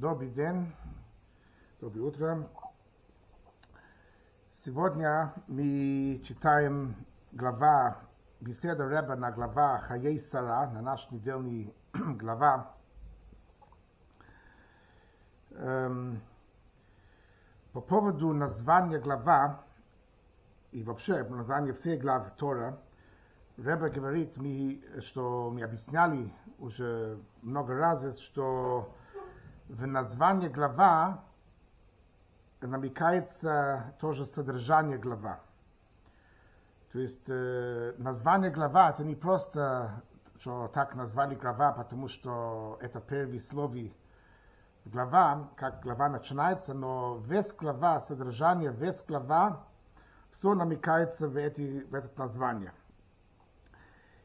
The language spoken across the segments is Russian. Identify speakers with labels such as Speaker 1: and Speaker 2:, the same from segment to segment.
Speaker 1: Добрый день, доброе утро. Сегодня мы читаем глава, беседа Рэба на глава Хаей Сара, на наш недельный глава. Эм, по поводу названия глава и вообще названия всей глав Тора, Рэба говорит, мы, что мы объясняли уже много раз, что в названии глава намекается тоже содержание глава. То есть э, название глава это не просто, что так назвали глава, потому что это первый слови глава, как глава начинается, но весь глава, содержание, весь глава, все намекается в, эти, в это название.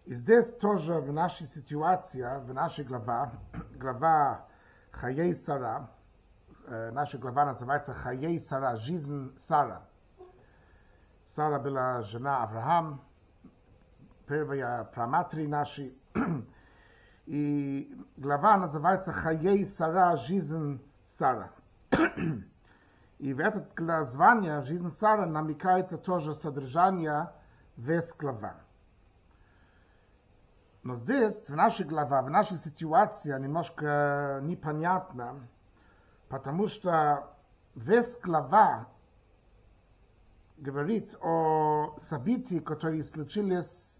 Speaker 1: И здесь тоже в нашей ситуации, в нашей глава, глава Хаей Сара, э, наша глава называется Хаей Сара, жизнь Сара. Сара была жена Авраам, первая праматри нашей. И глава называется Хаей Сара, жизнь Сара. И в это название жизнь Сара намекается тоже содержание весь глава. Но здесь, в нашей главе, в нашей ситуации немножко непонятно, потому что весь глава говорит о событии, которые случились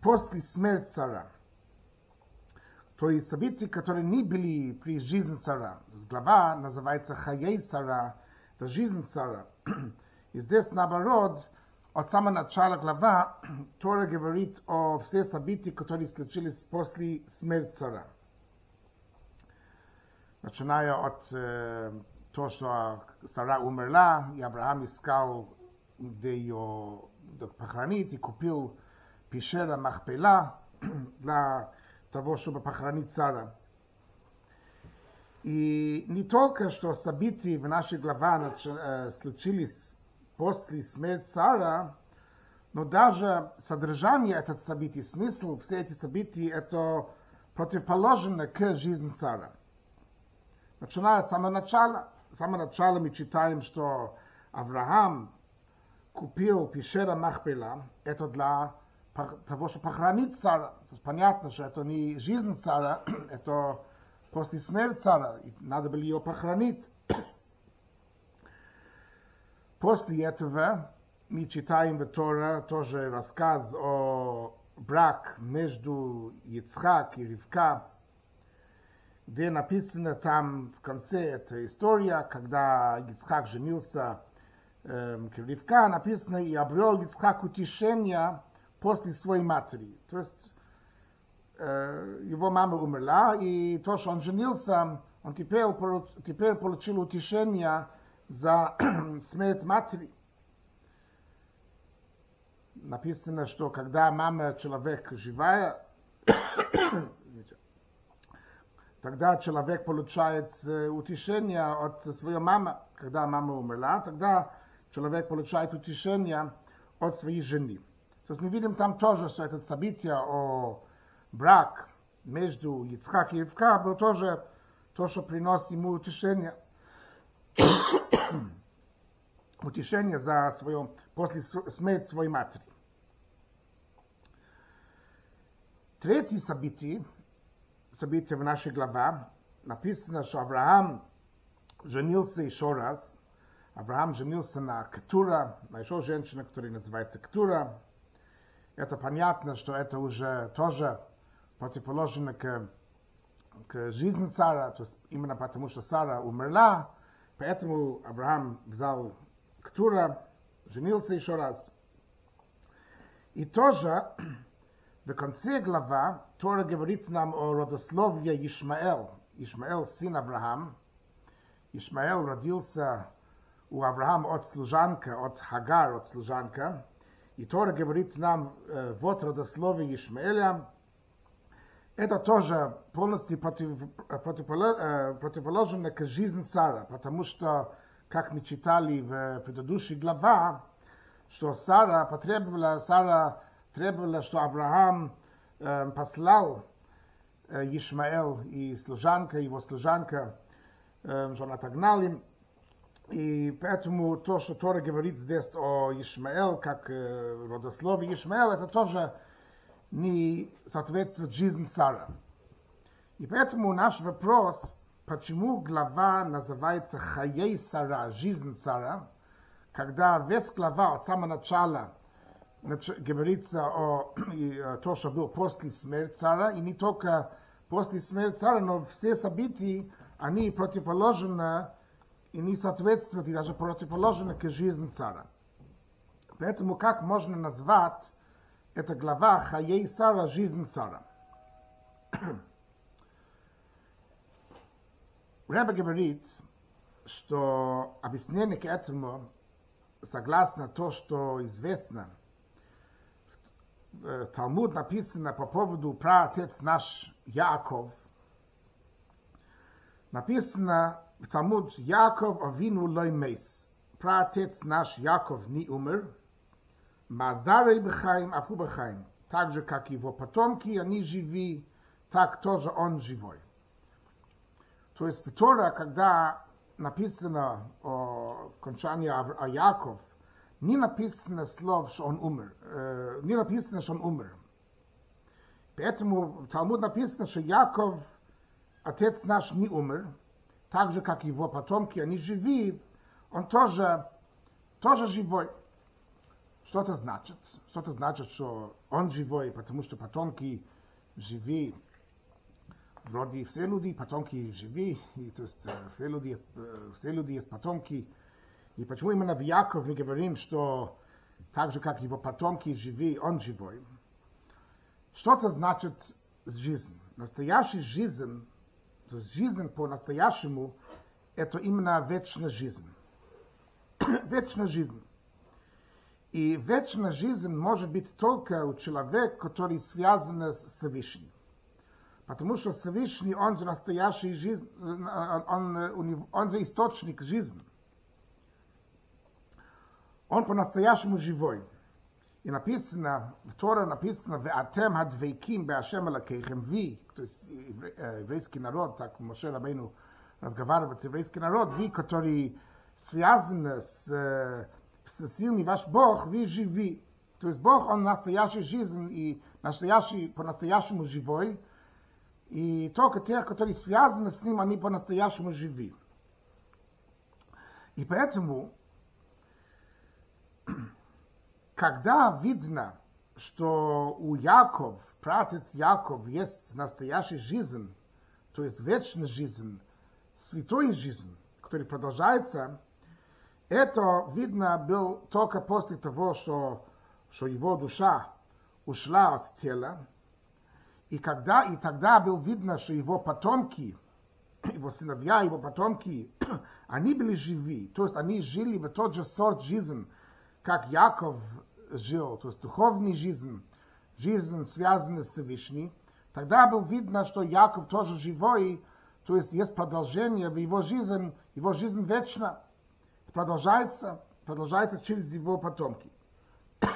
Speaker 1: после смерти цара. То есть события, которые не были при жизни цара. Глава называется Хаей цара, это жизнь цара. И здесь, наоборот, от самого начала глава Тора говорит о все события, которые случились после смерти цара. Начиная от э, того, что Сара умерла, и Авраам искал, где ее похоронить, и купил пещера Махпела для того, чтобы похоронить Сара. И не только, что события в нашей главе э, случились после смерти Сара, но даже содержание этих событий, смысл все эти события, это противоположно к жизни Сара. Начиная с самого начала, с самого начала мы читаем, что Авраам купил пещера Махпела, это для того, чтобы похоронить Сара. То есть понятно, что это не жизнь Сара, это после смерти Сара, и надо было ее похоронить. После этого мы читаем в Тора тоже рассказ о брак между Ицхак и Ривка, где написано там в конце эта история, когда Ицхак женился э, Ривка, написано, и обрел Ицхак утешение после своей матери. То есть э, его мама умерла, и то, что он женился, он теперь, теперь получил утешение за смерть матери. Написано, что когда мама человек живая, тогда человек получает утешение от своей мамы. Когда мама умерла, тогда человек получает утешение от своей жены. То есть мы видим там тоже, что это событие о брак между Ицхак и Ивка был тоже то, что приносит ему утешение – утешение за свое, после смерти своей матери. Третье событие, событие в нашей главе, написано, что Авраам женился еще раз. Авраам женился на Ктура, на еще женщине, которая называется Ктура. Это понятно, что это уже тоже противоположно к, к жизни Сара, то есть именно потому, что Сара умерла, Поэтому Авраам взял Ктура, женился еще раз. И тоже в конце глава Тора говорит нам о родословии Ишмаэл. Ишмаэл сын Авраам. Ишмаэл родился у Авраама от служанка, от Хагар, от служанка. И Тора говорит нам, э, вот родословие Ишмаэля, это тоже полностью против, противоположно к жизни Сара, потому что, как мы читали в предыдущей главе, что Сара потребовала, Сара требовала, что Авраам э, послал э, Ишмаэл и служанка, его служанка, что он отогнал И поэтому то, что Тора говорит здесь о Ишмаэл, как э, родословие Ишмаэл, это тоже не соответствует жизни цара. И поэтому наш вопрос, почему глава называется Хаей Сара, жизнь цара, когда весь глава от самого начала говорится о, о том, что был после смерти цара, и не только после смерти цара, но все события, они противоположны и не соответствуют, и даже противоположны к жизни цара. Поэтому как можно назвать эта глава Хаей Сара, жизнь цара? Рэба говорит, что объяснение к этому согласно то, что известно, в Талмуд написано по поводу праотец наш Яков, написано в Талмуд Яков Авину Лоймейс, праотец наш Яков не умер, Мазарей Бехаим, Афу Бехаим, так же, как его потомки, они живи, так тоже он живой. То есть Тора, когда написано о кончании о Яков, не написано слов, что он умер. Э, не написано, что он умер. Поэтому в Талмуд написано, что Яков, отец наш, не умер, так же, как его потомки, они живи, он тоже, тоже живой. Что это значит? Что это значит, что он живой, потому что потомки живи вроде все люди, потомки живи, и, то есть все люди, есть, все люди есть потомки. И почему именно в Яков мы говорим, что так же, как его потомки живи, он живой? Что это значит жизнь? Настоящая жизнь, то есть жизнь по-настоящему, это именно вечная жизнь. вечная жизнь. И вечная жизнь может быть только у человека, который связан с Всевышним. Потому что Всевышний, он же настоящий жизнь, он, он, он же источник жизни. Он по-настоящему живой. И написано, в Тора написано, «Веатем адвейким беашем алакейхем ви», то есть еврейский народ, так Моше Рабейну разговаривает с еврейский народ, ви, который связан с, с сильный ваш Бог, вы живи. То есть Бог, он настоящий жизнь и настоящий, по-настоящему живой, и только те, которые связаны с ним, они по-настоящему живы. И поэтому, когда видно, что у Яков, пратец Яков, есть настоящая жизнь, то есть вечная жизнь, святой жизнь, которая продолжается, это видно был только после того, что, что его душа ушла от тела, и когда и тогда было видно, что его потомки, его сыновья, его потомки, они были живы, то есть они жили в тот же сорт жизни, как Яков жил, то есть духовный жизнь, жизнь, связанная с Всевышним, тогда было видно, что Яков тоже живой, то есть есть продолжение в его жизни, его жизнь вечна, продолжается, продолжается через его потомки.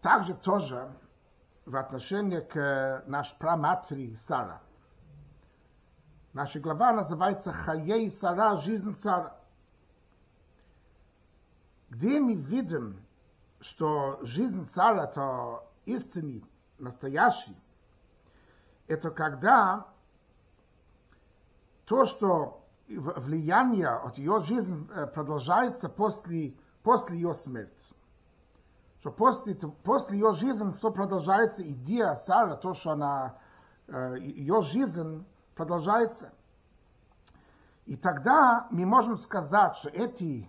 Speaker 1: Также тоже в отношении к нашей праматери Сара. Наша глава называется «Хаей Сара. Жизнь Сара». Где мы видим, что жизнь Сара – это истинный, настоящий, это когда то, что влияние от ее жизни продолжается после, после ее смерти что после, после ее жизни все продолжается, идея Сара, то, что она, ее жизнь продолжается. И тогда мы можем сказать, что эти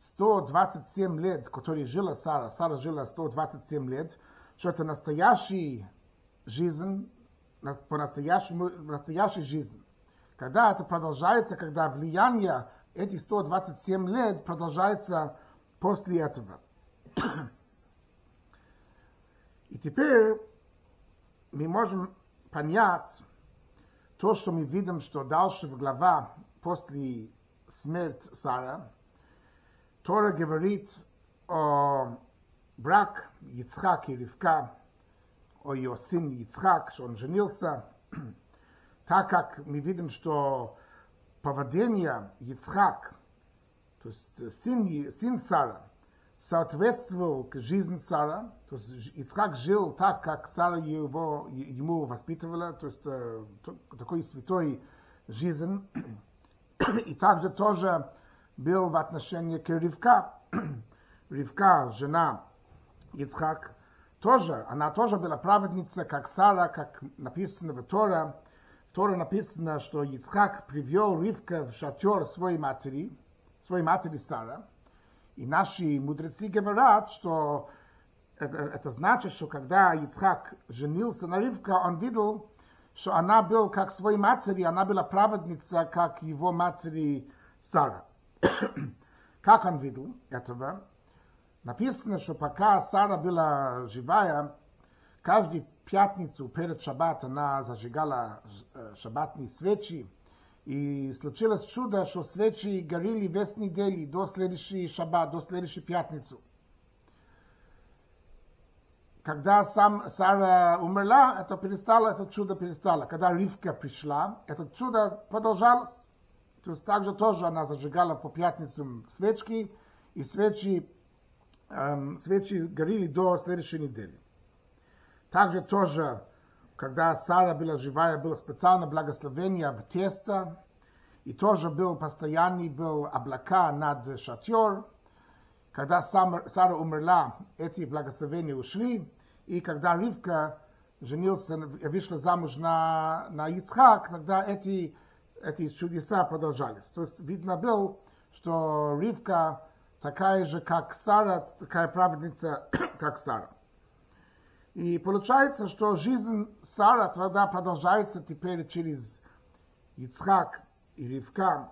Speaker 1: 127 лет, которые жила Сара, Сара жила 127 лет, что это настоящая жизнь, по-настоящему, настоящая жизнь. Когда это продолжается, когда влияние этих 127 лет продолжается после этого. И теперь мы можем понять то, что мы видим, что дальше в глава после смерти Сара, Тора говорит о брак Ицхак и Ривка, о ее сын Ицхак, что он женился, так как мы видим, что поведение Ицхак, то есть сын, сын Сара, соответствовал к жизни Сара, то есть Ицхак жил так, как Сара его, ему воспитывала, то есть такой святой жизнь, и также тоже был в отношении к Ривка. Ривка, жена Ицхак, тоже, она тоже была праведница, как Сара, как написано в Торе. В Торе написано, что Ицхак привел Ривка в шатер своей матери, своей матери Сара. И наши мудрецы говорят, что это, это значит, что когда Ицхак женился на Ривка, он видел, что она была как своей матери, она была праведница, как его матери Сара. как он видел этого? Написано, что пока Сара была живая, каждую пятницу перед шаббат она зажигала шаббатные свечи, и случилось чудо, что свечи горели весь недели до следующей шаббат, до следующей пятницы. Когда сам Сара умерла, это перестало, это чудо перестало. Когда Ривка пришла, это чудо продолжалось. То есть также тоже она зажигала по пятницам свечки, и свечи, эм, свечи горели до следующей недели. Также тоже, когда Сара была живая, было специальное благословение в тесто, и тоже был постоянный был облака над шатер, когда Сара умерла, эти благословения ушли, и когда Ривка женился, вышла замуж на, на Ицхак, тогда эти, эти чудеса продолжались. То есть видно было, что Ривка такая же, как Сара, такая праведница, как Сара. И получается, что жизнь Сара тогда продолжается теперь через Ицхак и Ривка,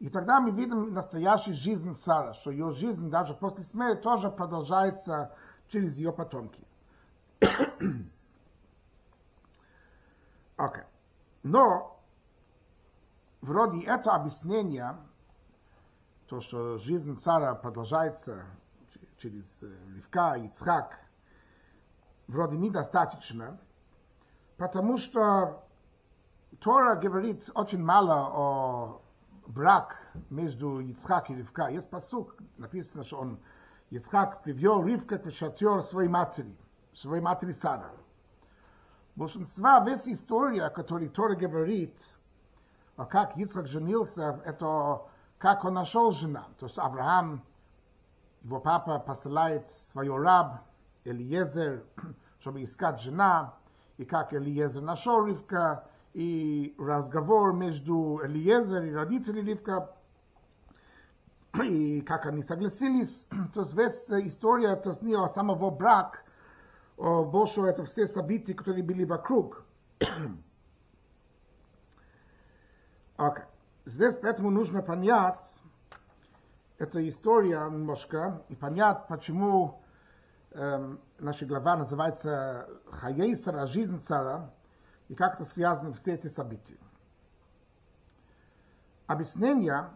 Speaker 1: и тогда мы видим настоящую жизнь Сара, что ее жизнь даже после смерти тоже продолжается через ее потомки. Окей. okay. Но вроде это объяснение, то, что жизнь Сара продолжается через Ривка Ицхак, вроде недостаточно, потому что Тора говорит очень мало о брак между Ицхак и Ривка. Есть посук, написано, что он, Ицхак привел Ривка в шатер своей матери, своей матери Сара. Большинство, весь история, о которой Тора говорит, о как Ицхак женился, это как он нашел жена. То есть Авраам, его папа посылает свой раб Элиезер, чтобы искать жена, и как Элиезер нашел Ривка, и разговор между Элиезер и родителями Ривка, и как они согласились. То есть вся история, то есть не о самого брак, о больше это все события, которые были вокруг. okay. Здесь поэтому нужно понять эта история немножко и понять, почему наша глава называется «Хаей Сара, жизнь Сара», и как это связано все эти события. Объяснение,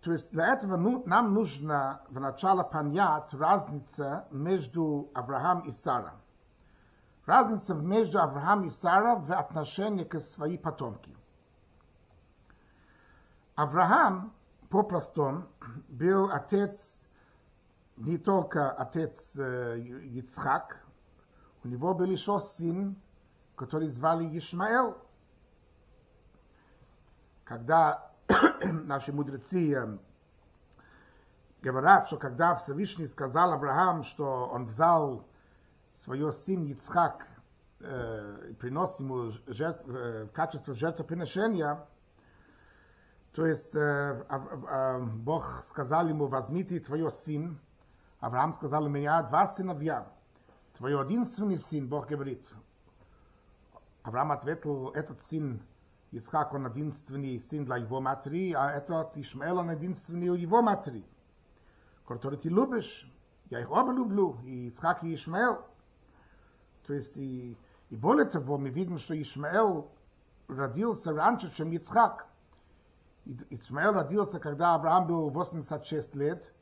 Speaker 1: то есть для этого ну, нам нужно вначале понять разницу между Авраам и Сара. Разница между Авраам и Сара в отношении к своим потомки. Авраам, по-простому, был отец, не только отец э, Ицхак, у него был еще сын который звали Ишмаэл. Когда наши мудрецы говорят, что когда Всевышний сказал Авраам, что он взял свой сын Ицхак э, принес ему жертв, э, в качестве жертвоприношения, то есть э, э, Бог сказал ему, возьмите твой сын. Авраам сказал, у меня два сыновья. Твой единственный сын, Бог говорит, Авраам ответил, этот сын Ицхак, он единственный сын для его матери, а этот Ишмаэл, он единственный у его матери. Который ты любишь, я их оба люблю, и Ицхак и Ишмаэл. То есть, и, и более того, мы видим, что Ишмаэл родился раньше, чем Ицхак. Ишмаэл родился, когда Авраам был 86 лет,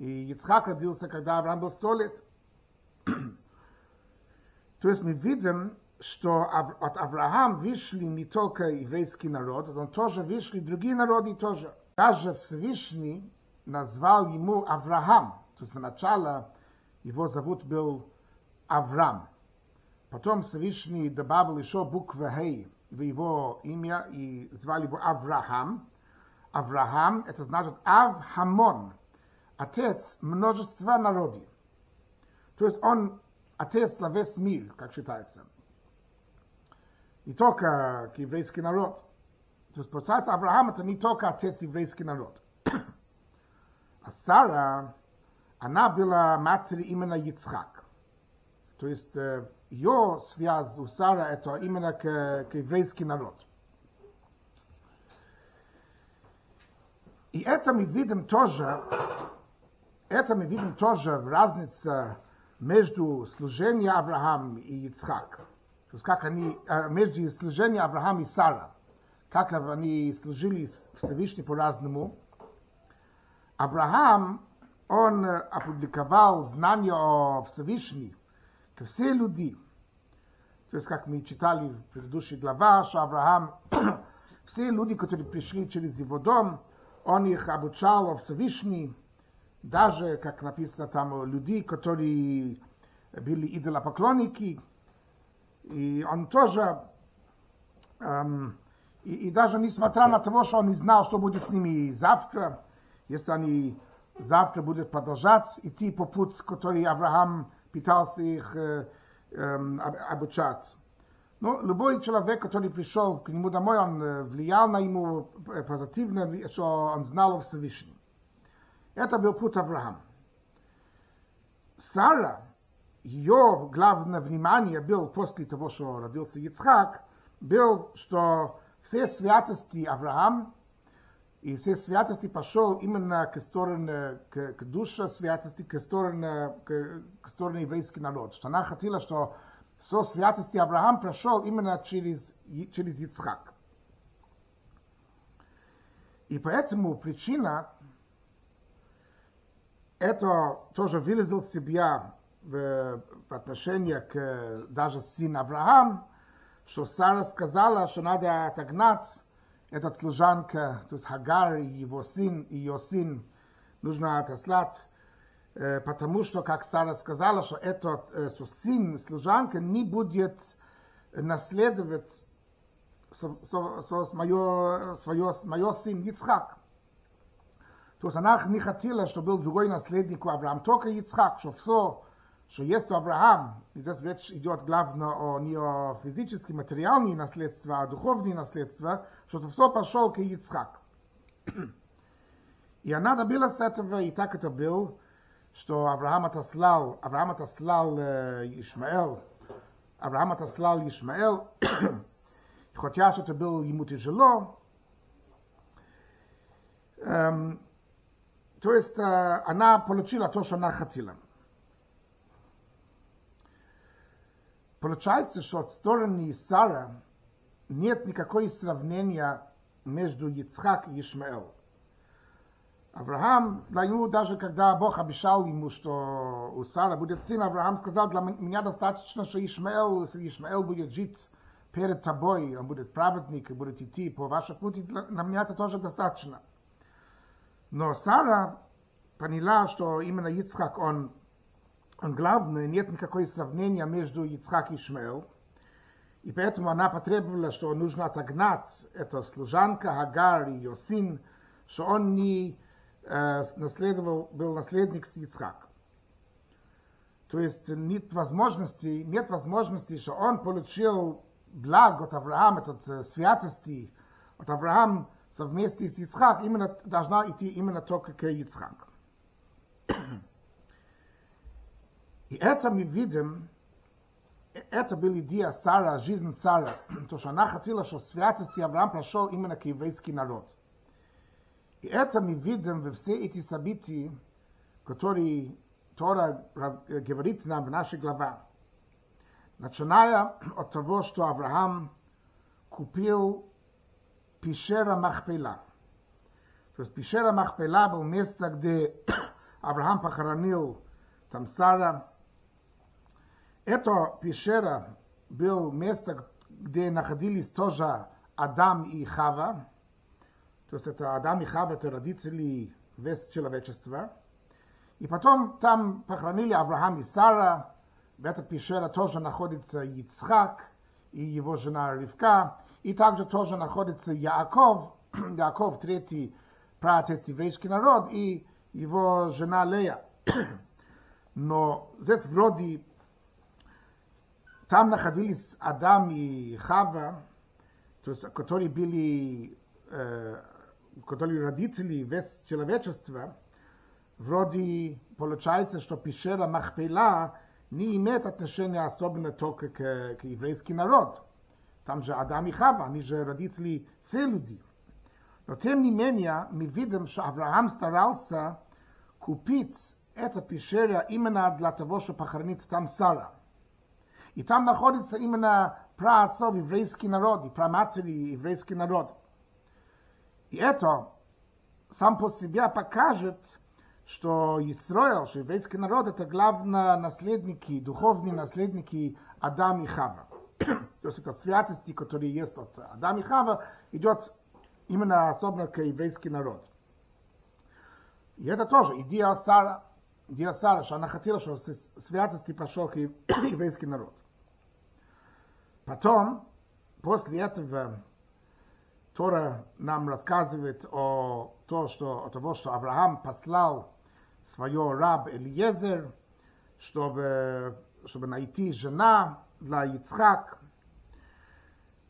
Speaker 1: и Ицхак родился, когда Авраам был 100 лет. То есть мы видим, что от Авраам вышли не только еврейский народ, он тоже вышли другие народы тоже. Даже Всевышний назвал ему Авраам, то есть сначала его зовут был Авраам. Потом Всевышний добавил еще букву Хей в его имя и звали его Авраам. Авраам, это значит Авхамон, отец множества народов. То есть он отец на весь мир, как считается. Не только еврейский народ. То есть, получается, Авраам это не только отец еврейский народ. а Сара, она была матерью именно Ицхак. То есть, ее связь у Сара это именно к, к еврейский народ. И это мы видим тоже, это мы видим тоже в разнице между служением Авраам и Ицхак. То есть как они, между служением Авраам и Сара. Как они служили Всевышний по-разному. Авраам, он опубликовал знания о Всевышней к все люди. То есть, как мы читали в предыдущей главе, что Авраам, все люди, которые пришли через его дом, он их обучал о Всевышней, даже, как написано там, люди, которые были идолопоклонники, и он тоже, эм, и, и даже несмотря на то, что он не знал, что будет с ними завтра, если они завтра будут продолжать идти по путь, который Авраам пытался их э, э, обучать. Но любой человек, который пришел к нему домой, он влиял на ему позитивно, что он знал о Всевышнем. Это был путь Авраама. Сара, ее главное внимание был после того, что родился Ицхак, был, что все святости Авраам и все святости пошел именно к стороне, к, к душе святости, к стороне, к, к стороне еврейский народ. Что она хотела, что все святости Авраам прошел именно через, через Ицхак. И поэтому причина, это тоже выразил себя в, в отношении к даже сын Авраам, что Сара сказала, что надо отогнать этот служанка, то есть Хагар и его сын, и ее сын, нужно отослать, э, потому что, как Сара сказала, что этот э, что сын служанка не будет наследовать со, со, со, мое, свое, мое сын Ицхак. То есть она не хотела, чтобы был другой наследник у Авраама, только Ицхак, что все, что есть у Авраам, и здесь речь идет главное о не о физическом, материальном наследстве, а духовном наследстве, что это все пошел к Ицхак. И она добилась этого, и так это был, что Авраам отослал, Авраам отослал э, Ишмаэл, Авраам отослал Ишмаэл, хотя что это было ему тяжело, эм, то есть э, она получила то, что она хотела. Получается, что от стороны Сара нет никакой сравнения между Ицхак и Ишмаэл. Авраам, для него даже когда Бог обещал ему, что у Сара будет сын, Авраам сказал, для меня достаточно, что Ишмаэл, Ишмаэл будет жить перед тобой, он будет праведник и будет идти по вашему пути, для меня это тоже достаточно. Но Сара поняла, что именно Ицхак, он он главное, нет никакой сравнения между Ицхак и Ишмаэл. И поэтому она потребовала, что нужно отогнать эту служанка Хагар и ее сын, что он не э, наследовал, был наследник с Ицхак. То есть нет возможности, нет возможности, что он получил благо от Авраама, от святости, от Авраама совместе с Ицхак, именно должна идти именно только к Ицхаку. И это мы видим, это была идея Сара, жизнь Сара, то, что она хотела, что святости Авраам прошел именно к еврейский народ. И это мы видим во все эти события, которые Тора говорит нам в нашей главе. Начиная от того, что Авраам купил Пишера Махпела. То есть Пишера Махпела был место, где Авраам похоронил там Сара, это пещера был место, где находились тоже Адам и Хава. То есть это Адам и Хава, это родители весь человечества. И потом там похоронили Авраам и Сара. В этой пещере тоже находится Ицхак и его жена Ривка. И также тоже находится Яаков, Яаков, третий праотец еврейский народ, и его жена Лея. Но здесь вроде там находились Адам и Хава, то есть, которые были, э, которые родители весь человечества, вроде получается, что пещера Махпела не имеет отношения особенно только к, к еврейский народ. Там же Адам и Хава, они же родители все люди. Но тем не менее, мы видим, что Авраам старался купить эту пещеру именно для того, чтобы похоронить там Сара. И там находится именно праотцов еврейский народ, и праматери еврейский народ. И это сам по себе покажет, что Исраил, что еврейский народ, это главные наследники, духовные наследники Адам и Хава. То есть это святости, которые есть от Адам и Хава, идет именно особенно к еврейский народ. И это тоже идея Сара, идея Сара, что она хотела, чтобы святости пошел к еврейский народ. Потом, после этого, Тора нам рассказывает о том, что, о того, что Авраам послал свое раб Элиезер, чтобы, чтобы найти жена для Ицхак.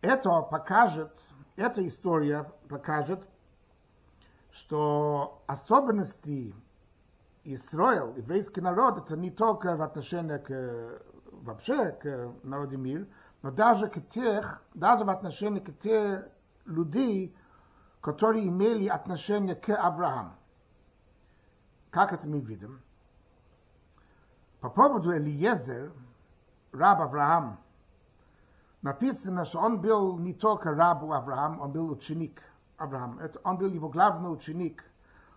Speaker 1: Это покажет, эта история покажет, что особенности Израиль, еврейский народ, это не только в отношении к, вообще к народу мира, но даже к тех, даже в отношении к тех людей, которые имели отношение к Аврааму. Как это мы видим? По поводу Элиезер, раб Авраам, написано, что он был не только раб Авраам, он был ученик Авраам. Это, он был его главный ученик.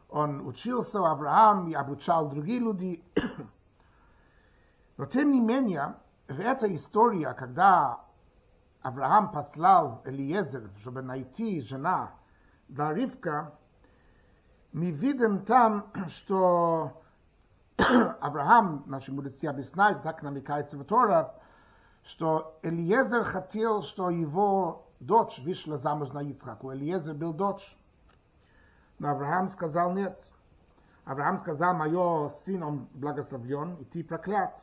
Speaker 1: Он учился у Авраам и обучал другие люди. Но тем не менее, в этой истории, когда Авраам послал Элиезер, чтобы найти жена для Ривка, мы видим там, что Авраам, наши мудрецы объясняют, так намекается в Тора, что Элиезер хотел, что его дочь вышла замуж на Ицхак. У Элиезер был дочь. Но Авраам сказал нет. Авраам сказал, мое сын, он благословен, и ты проклят.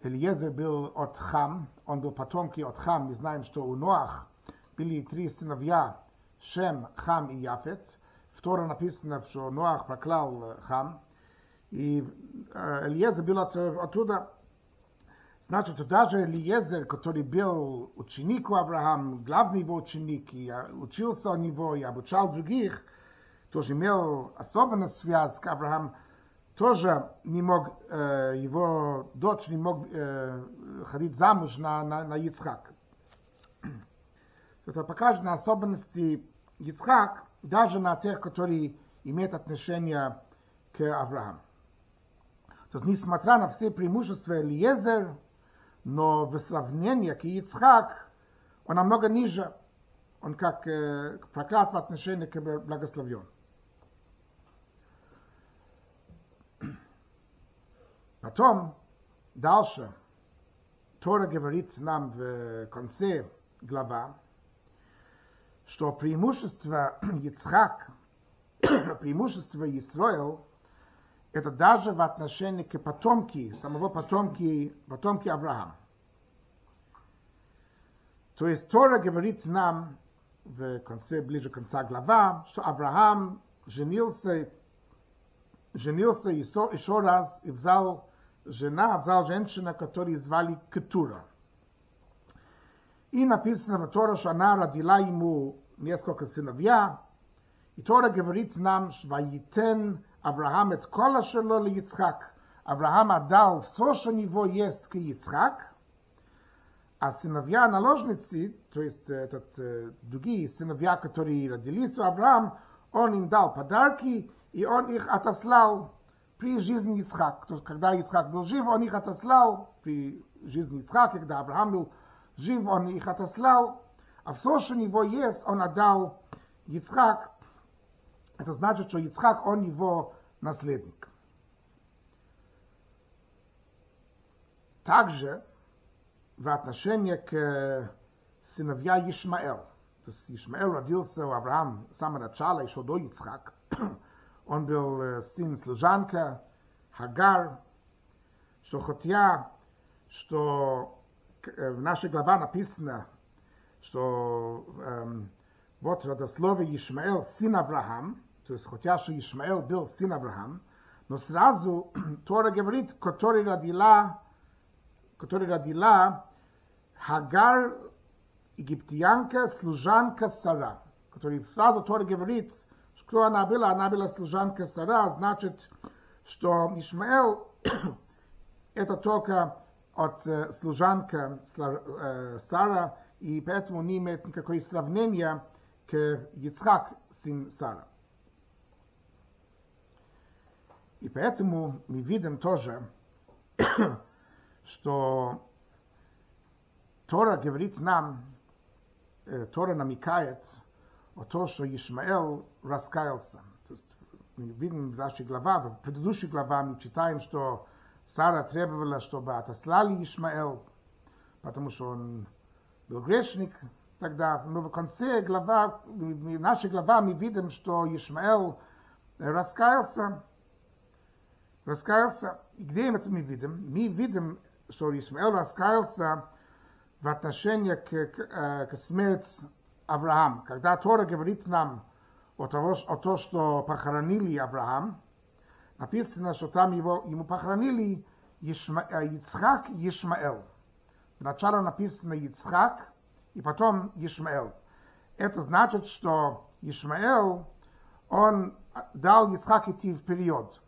Speaker 1: Элиезер был от Хам, он был потомки от Хам. Мы знаем, что у Ноах были три сыновья, Шем, Хам и Яфет. В Торе написано, что Ноах проклял Хам. И Элиезер был от, оттуда. Значит, даже Элиезер, который был ученик у Авраама, главный его ученик, и учился у него, и обучал других, тоже имел особенную связь с Авраамом, тоже не мог, э, его дочь не мог э, ходить замуж на, на, на Ицхак. Это покажет на особенности Ицхак, даже на тех, которые имеют отношение к Аврааму. То есть, несмотря на все преимущества Элиезер, но в сравнении к Ицхак, он намного ниже, он как э, проклят в отношении к благословен. Потом, дальше, Тора говорит нам в конце глава, что преимущество Ицхак, преимущество Исраил, это даже в отношении к потомке, самого потомки, потомки Авраама. То есть Тора говорит нам в конце, ближе к конца глава, что Авраам женился, женился еще, еще раз и взял жена, взял женщина, которую звали Кетура. И написано в Торе, что она родила ему несколько сыновья, и Тора говорит нам, что «Ваитен Авраам האט קאל שן לא יצחק. Авраам האט געפארן סושניב וואו איז געווען יצחק. א סינווען א לאשניצית, צו איז דא גי סינווען קאטרי דיליס אברהם, און אין דא פאדארקי, און איך האט אסלאו פרי גזייזני יצחק. דא קלבה יצחק איז געווען גייב און איך האט אסלאו פרי גזייזני יצחק, כדא אברהם איז געווען גייב און איך האט אסלאו. אפסושניב וואו איז אנה געד יצחק. Это значит, что Ицхак, он его наследник. Также в отношении к сыновья Ишмаэл. То есть Ишмаэл родился у Авраама с самого начала, еще до Ицхак. Он был сын служанка, Хагар, что хотя, что в нашей главе написано, что эм, вот родословие Ишмаэл, сын Авраам, то есть хотя, что Ишмаэл был сын Авраам, но сразу Тора говорит, который родила, который родила Хагар, египтянка, служанка Сара, который сразу Тора говорит, кто она была, она была служанка Сара, значит, что Ишмаэл это только от служанка Сара, и поэтому не имеет никакого сравнения к Ицхак, сын Сара. И поэтому мы видим тоже, что Тора говорит нам, э, Тора намекает о том, что Ишмаэл раскаялся. То есть мы видим в нашей главе, в предыдущей главе мы читаем, что Сара требовала, чтобы отослали Ишмаэл, потому что он был грешник тогда. Но в конце глава, нашей главе мы видим, что Ишмаэл раскаялся, раскаялся. И где это мы видим? Мы видим, что Ишмаэл раскаялся в отношении к, к, к смерти Авраам. Когда Тора говорит нам о, того, о том, что похоронили Авраам, написано, что там его, ему похоронили Ишма, Ицхак и Ишмаэл. Сначала написано Ицхак, и потом Ишмаэл. Это значит, что Ишмаэл, он дал Ицхак идти вперед.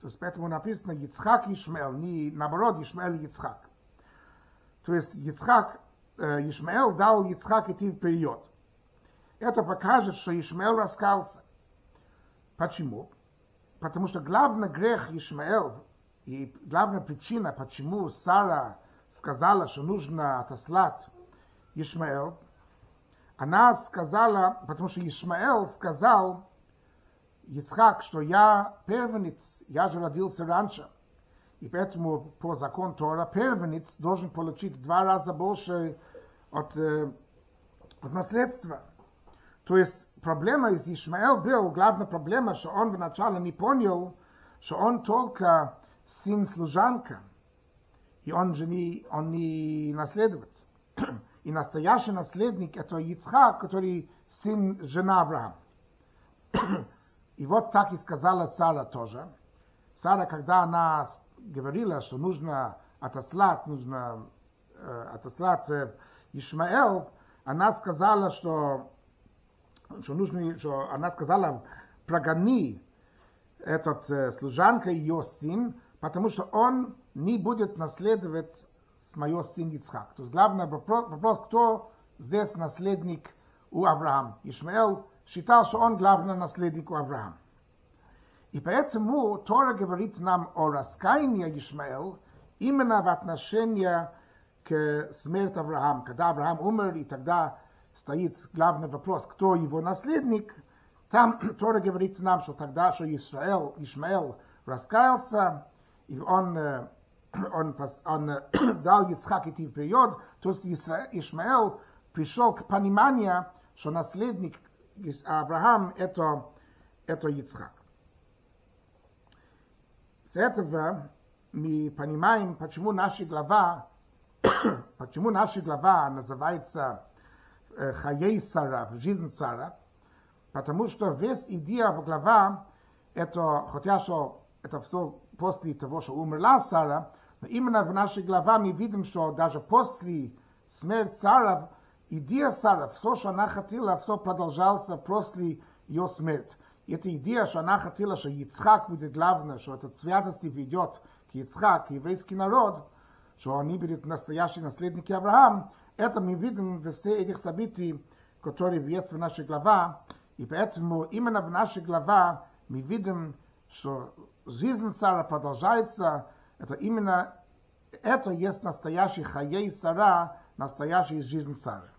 Speaker 1: То есть поэтому написано Ицхак Ишмаэл, не наоборот Ишмаэл и Ицхак. То есть Ицхак, э, Ишмаэл дал Ицхак идти вперед. Это покажет, что Ишмаэл раскался. Почему? Потому что главный грех Ишмаэл и главная причина, почему Сара сказала, что нужно отослать Ишмаэл, она сказала, потому что Ишмаэл сказал Ицхак, что я первенец, я же родился раньше. И поэтому по закону Тора первенец должен получить два раза больше от, э, от наследства. То есть проблема из Ишмаэл был, главная проблема, что он вначале не понял, что он только сын служанка, и он же не, он не наследовец. И настоящий наследник это Ицхак, который сын жена Авраама. И вот так и сказала Сара тоже. Сара, когда она говорила, что нужно отослать, нужно э, отослать э, Ишмаэл, она сказала, что что нужно, что она сказала, прогони этот э, служанка ее сын, потому что он не будет наследовать с моего сына Ицхак. То есть главный вопрос, вопрос, кто здесь наследник у Авраама. Ишмаэл считал, что он главный наследник у Авраама. И поэтому Тора говорит нам о раскаянии Ишмаэл именно в отношении к смерти Авраама. Когда Авраам умер, и тогда стоит главный вопрос, кто его наследник, там Тора говорит нам, что тогда, что Исраэл, Ишмаэл раскаялся, и он, э, он, он, он дал Ицхак идти вперед, то есть Ишмаэл пришел к пониманию, что наследник Авраам это, это Ицхак. С этого мы понимаем, почему наша глава, почему наша глава называется Хаей Сара, жизнь Сара, потому что весь идея в глава, это, хотя что это все после того, что умерла Сара, именно в нашей главе мы видим, что даже после смерти Сара, идея Сара, все, что она хотела, все продолжалось после ее смерти. И эта идея, что она хотела, что Ицхак будет главное, что этот святости ведет к Ицхак, еврейский народ, что они будут настоящие наследники Авраама, это мы видим во все этих событий, которые есть в нашей главе, и поэтому именно в нашей главе мы видим что жизнь Сара продолжается, это именно это есть настоящий хаей Сара, настоящая жизнь Сары.